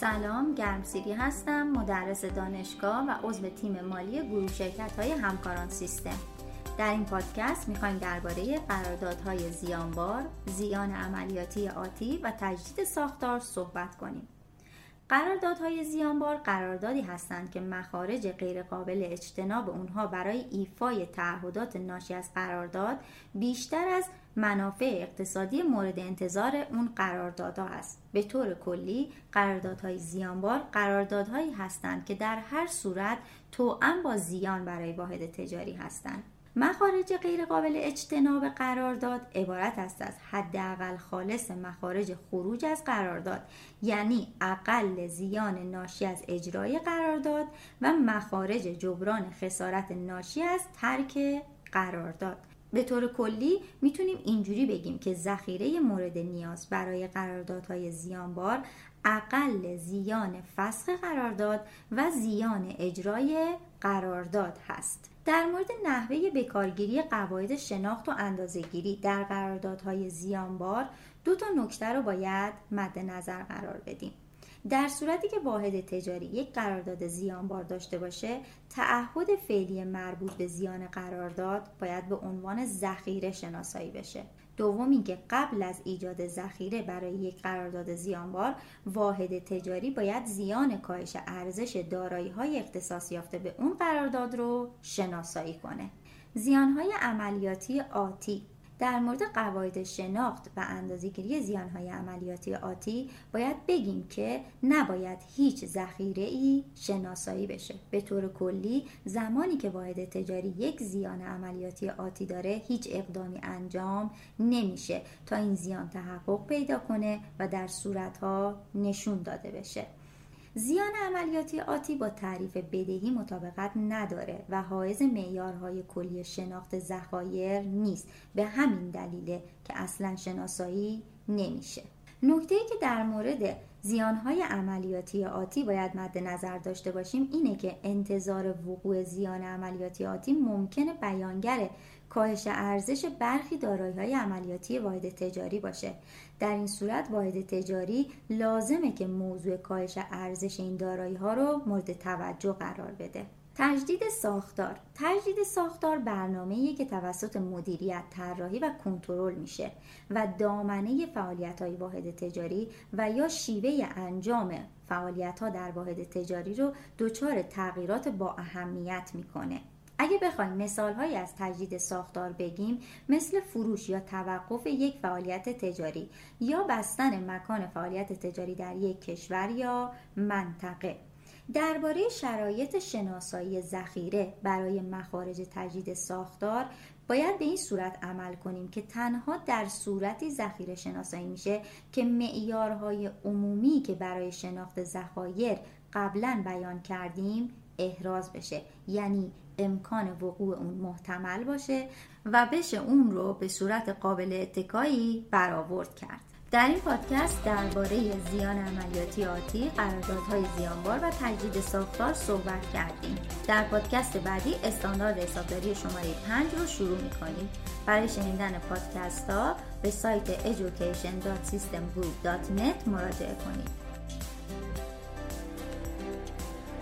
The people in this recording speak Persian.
سلام گرمسیری هستم مدرس دانشگاه و عضو تیم مالی گروه شرکت های همکاران سیستم در این پادکست می‌خوایم درباره قراردادهای زیانبار، زیان عملیاتی آتی و تجدید ساختار صحبت کنیم. قراردادهای زیانبار قراردادی هستند که مخارج غیرقابل اجتناب اونها برای ایفای تعهدات ناشی از قرارداد بیشتر از منافع اقتصادی مورد انتظار اون قراردادها است. به طور کلی قراردادهای زیانبار قراردادهایی هستند که در هر صورت توأم با زیان برای واحد تجاری هستند. مخارج غیرقابل اجتناب قرارداد عبارت است از حداقل خالص مخارج خروج از قرارداد یعنی اقل زیان ناشی از اجرای قرارداد و مخارج جبران خسارت ناشی از ترک قرارداد به طور کلی می‌تونیم اینجوری بگیم که ذخیره مورد نیاز برای قراردادهای زیانبار اقل زیان فسخ قرارداد و زیان اجرای قرارداد هست. در مورد نحوه بکارگیری قواعد شناخت و اندازهگیری در قراردادهای زیانبار دو تا نکته رو باید مد نظر قرار بدیم. در صورتی که واحد تجاری یک قرارداد زیانبار داشته باشه تعهد فعلی مربوط به زیان قرارداد باید به عنوان ذخیره شناسایی بشه. دوم اینکه قبل از ایجاد ذخیره برای یک قرارداد زیانبار واحد تجاری باید زیان کاهش ارزش دارایی های اختصاص یافته به اون قرارداد رو شناسایی کنه. زیان های عملیاتی آتی. در مورد قواعد شناخت و اندازهگیری زیانهای عملیاتی آتی باید بگیم که نباید هیچ ذخیره ای شناسایی بشه. به طور کلی زمانی که واحد تجاری یک زیان عملیاتی آتی داره هیچ اقدامی انجام نمیشه تا این زیان تحقق پیدا کنه و در صورتها نشون داده بشه. زیان عملیاتی آتی با تعریف بدهی مطابقت نداره و حائز معیارهای کلی شناخت ذخایر نیست. به همین دلیله که اصلا شناسایی نمیشه. نکته که در مورد زیانهای عملیاتی آتی باید مد نظر داشته باشیم. اینه که انتظار وقوع زیان عملیاتی آتی ممکنه بیانگر کاهش ارزش برخی دارایی های عملیاتی واحد تجاری باشه. در این صورت واحد تجاری لازمه که موضوع کاهش ارزش این دارایی ها رو مورد توجه قرار بده. تجدید ساختار. تجدید ساختار برنامه‌ای که توسط مدیریت طراحی و کنترل میشه و دامنه فعالیت های واحد تجاری و یا شیوه انجام فعالیت ها در واحد تجاری رو دچار تغییرات با اهمیت می‌کنه. اگه بخوایم مثال از تجدید ساختار بگیم مثل فروش یا توقف یک فعالیت تجاری یا بستن مکان فعالیت تجاری در یک کشور یا منطقه. درباره شرایط شناسایی ذخیره برای مخارج تجدید ساختار باید به این صورت عمل کنیم که تنها در صورتی ذخیره شناسایی میشه که معیارهای عمومی که برای شناخت ذخایر قبلا بیان کردیم احراز بشه. یعنی امکان وقوع اون محتمل باشه و بشه اون رو به صورت قابل اتکایی برآورد کرد. در این پادکست درباره زیان عملیاتی آتی، قراردادهای زیانبار و تجدید ساختار صحبت کردیم. در پادکست بعدی استاندارد حسابداری شماره 5 رو شروع می‌کنیم. برای شنیدن پادکست ها به سایت education.systemgroup.net مراجعه کنید.